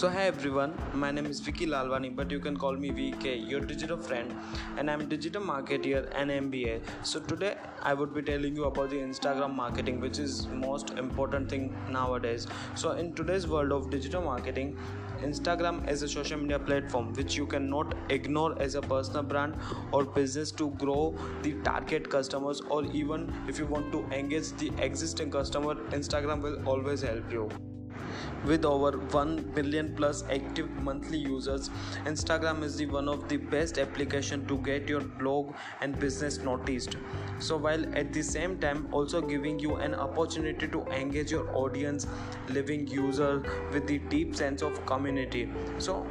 So hi everyone, my name is Vicky Lalwani, but you can call me VK, your digital friend, and I'm digital marketer and MBA. So today I would be telling you about the Instagram marketing, which is most important thing nowadays. So in today's world of digital marketing, Instagram is a social media platform which you cannot ignore as a personal brand or business to grow the target customers or even if you want to engage the existing customer, Instagram will always help you with over 1 billion plus active monthly users instagram is the one of the best application to get your blog and business noticed. So while at the same time also giving you an opportunity to engage your audience living user with the deep sense of community. So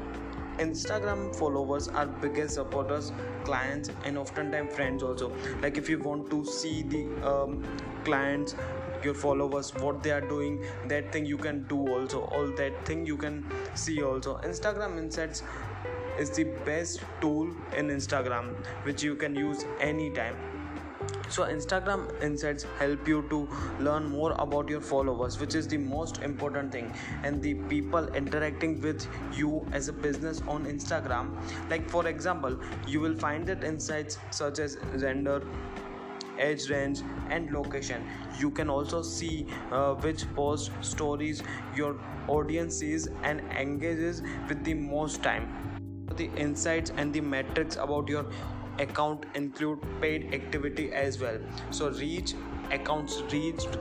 instagram followers are biggest supporters clients and oftentimes friends also. Like if you want to see the um, clients your followers what they are doing that thing you can do also all that thing you can see also. Instagram insights is the best tool in instagram which you can use anytime. So instagram insights help you to learn more about your followers which is the most important thing. And the people interacting with you as a business on instagram like for example you will find that insights such as gender age range and location. You can also see uh, which post stories your audience sees and engages with the most time. The insights and the metrics about your account include paid activity as well. So reach accounts reached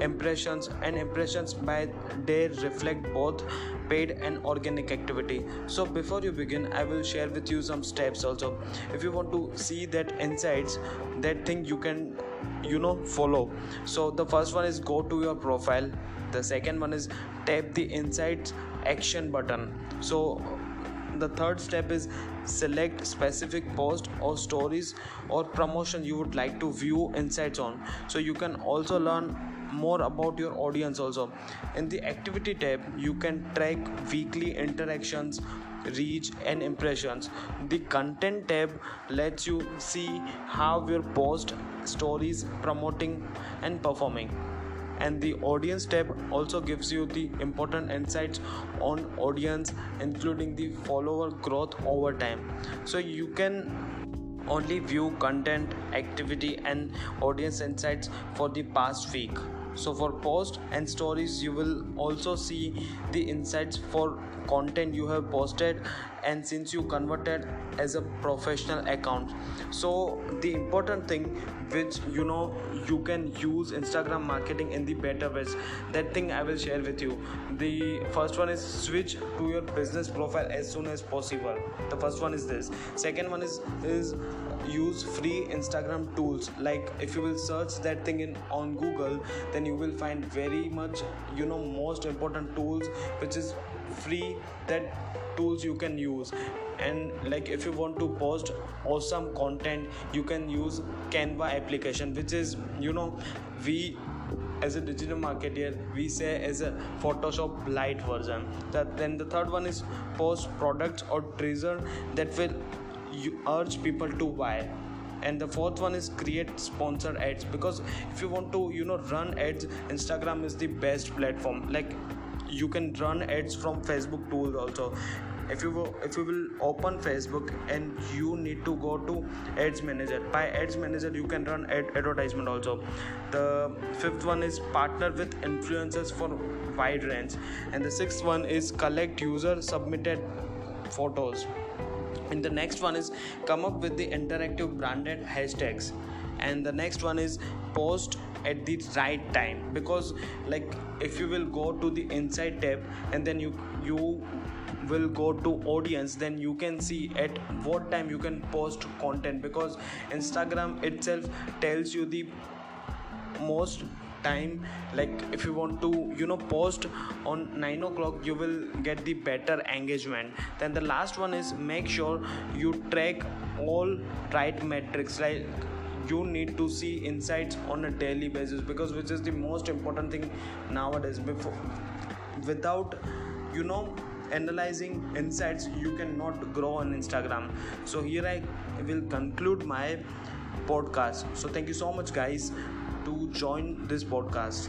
impressions and impressions by day reflect both paid and organic activity. So before you begin i will share with you some steps also. If you want to see that insights that thing you can you know follow. So the first one is go to your profile. The second one is tap the insights action button. So the third step is select specific post or stories or promotion you would like to view insights on. So you can also learn more about your audience also. In the activity tab you can track weekly interactions reach and impressions. The content tab lets you see how your post stories promoting and performing and the audience tab also gives you the important insights on audience including the follower growth over time. So you can only view content activity and audience insights for the past week so for post and stories you will also see the insights for content you have posted and since you converted as a professional account. So the important thing which you know you can use instagram marketing in the better ways that thing i will share with you. The first one is switch to your business profile as soon as possible. The first one is this. Second one is is use free instagram tools. Like if you will search that thing in on google then you will find very much you know most important tools which is free that tools you can use. And like if you want to post awesome content you can use canva application which is you know we as a digital marketer we say as a photoshop light version. That then the third one is post products or treasure that will you urge people to buy. And the fourth one is create sponsored ads. Because if you want to you know run ads instagram is the best platform. Like you can run ads from facebook tools also. If you if you will open facebook and you need to go to ads manager by ads manager you can run ad advertisement also. The fifth one is partner with influencers for wide range. And the sixth one is collect user submitted photos and the next one is come up with the interactive branded hashtags. And the next one is post at the right time. Because like if you will go to the inside tab and then you you will go to audience then you can see at what time you can post content. Because instagram itself tells you the most time like if you want to you know post on 9 o'clock you will get the better engagement. Then the last one is make sure you track all right metrics like you need to see insights on a daily basis because which is the most important thing nowadays. Before without you know analyzing insights you cannot grow on instagram. So here i will conclude my podcast. So thank you so much guys to join this podcast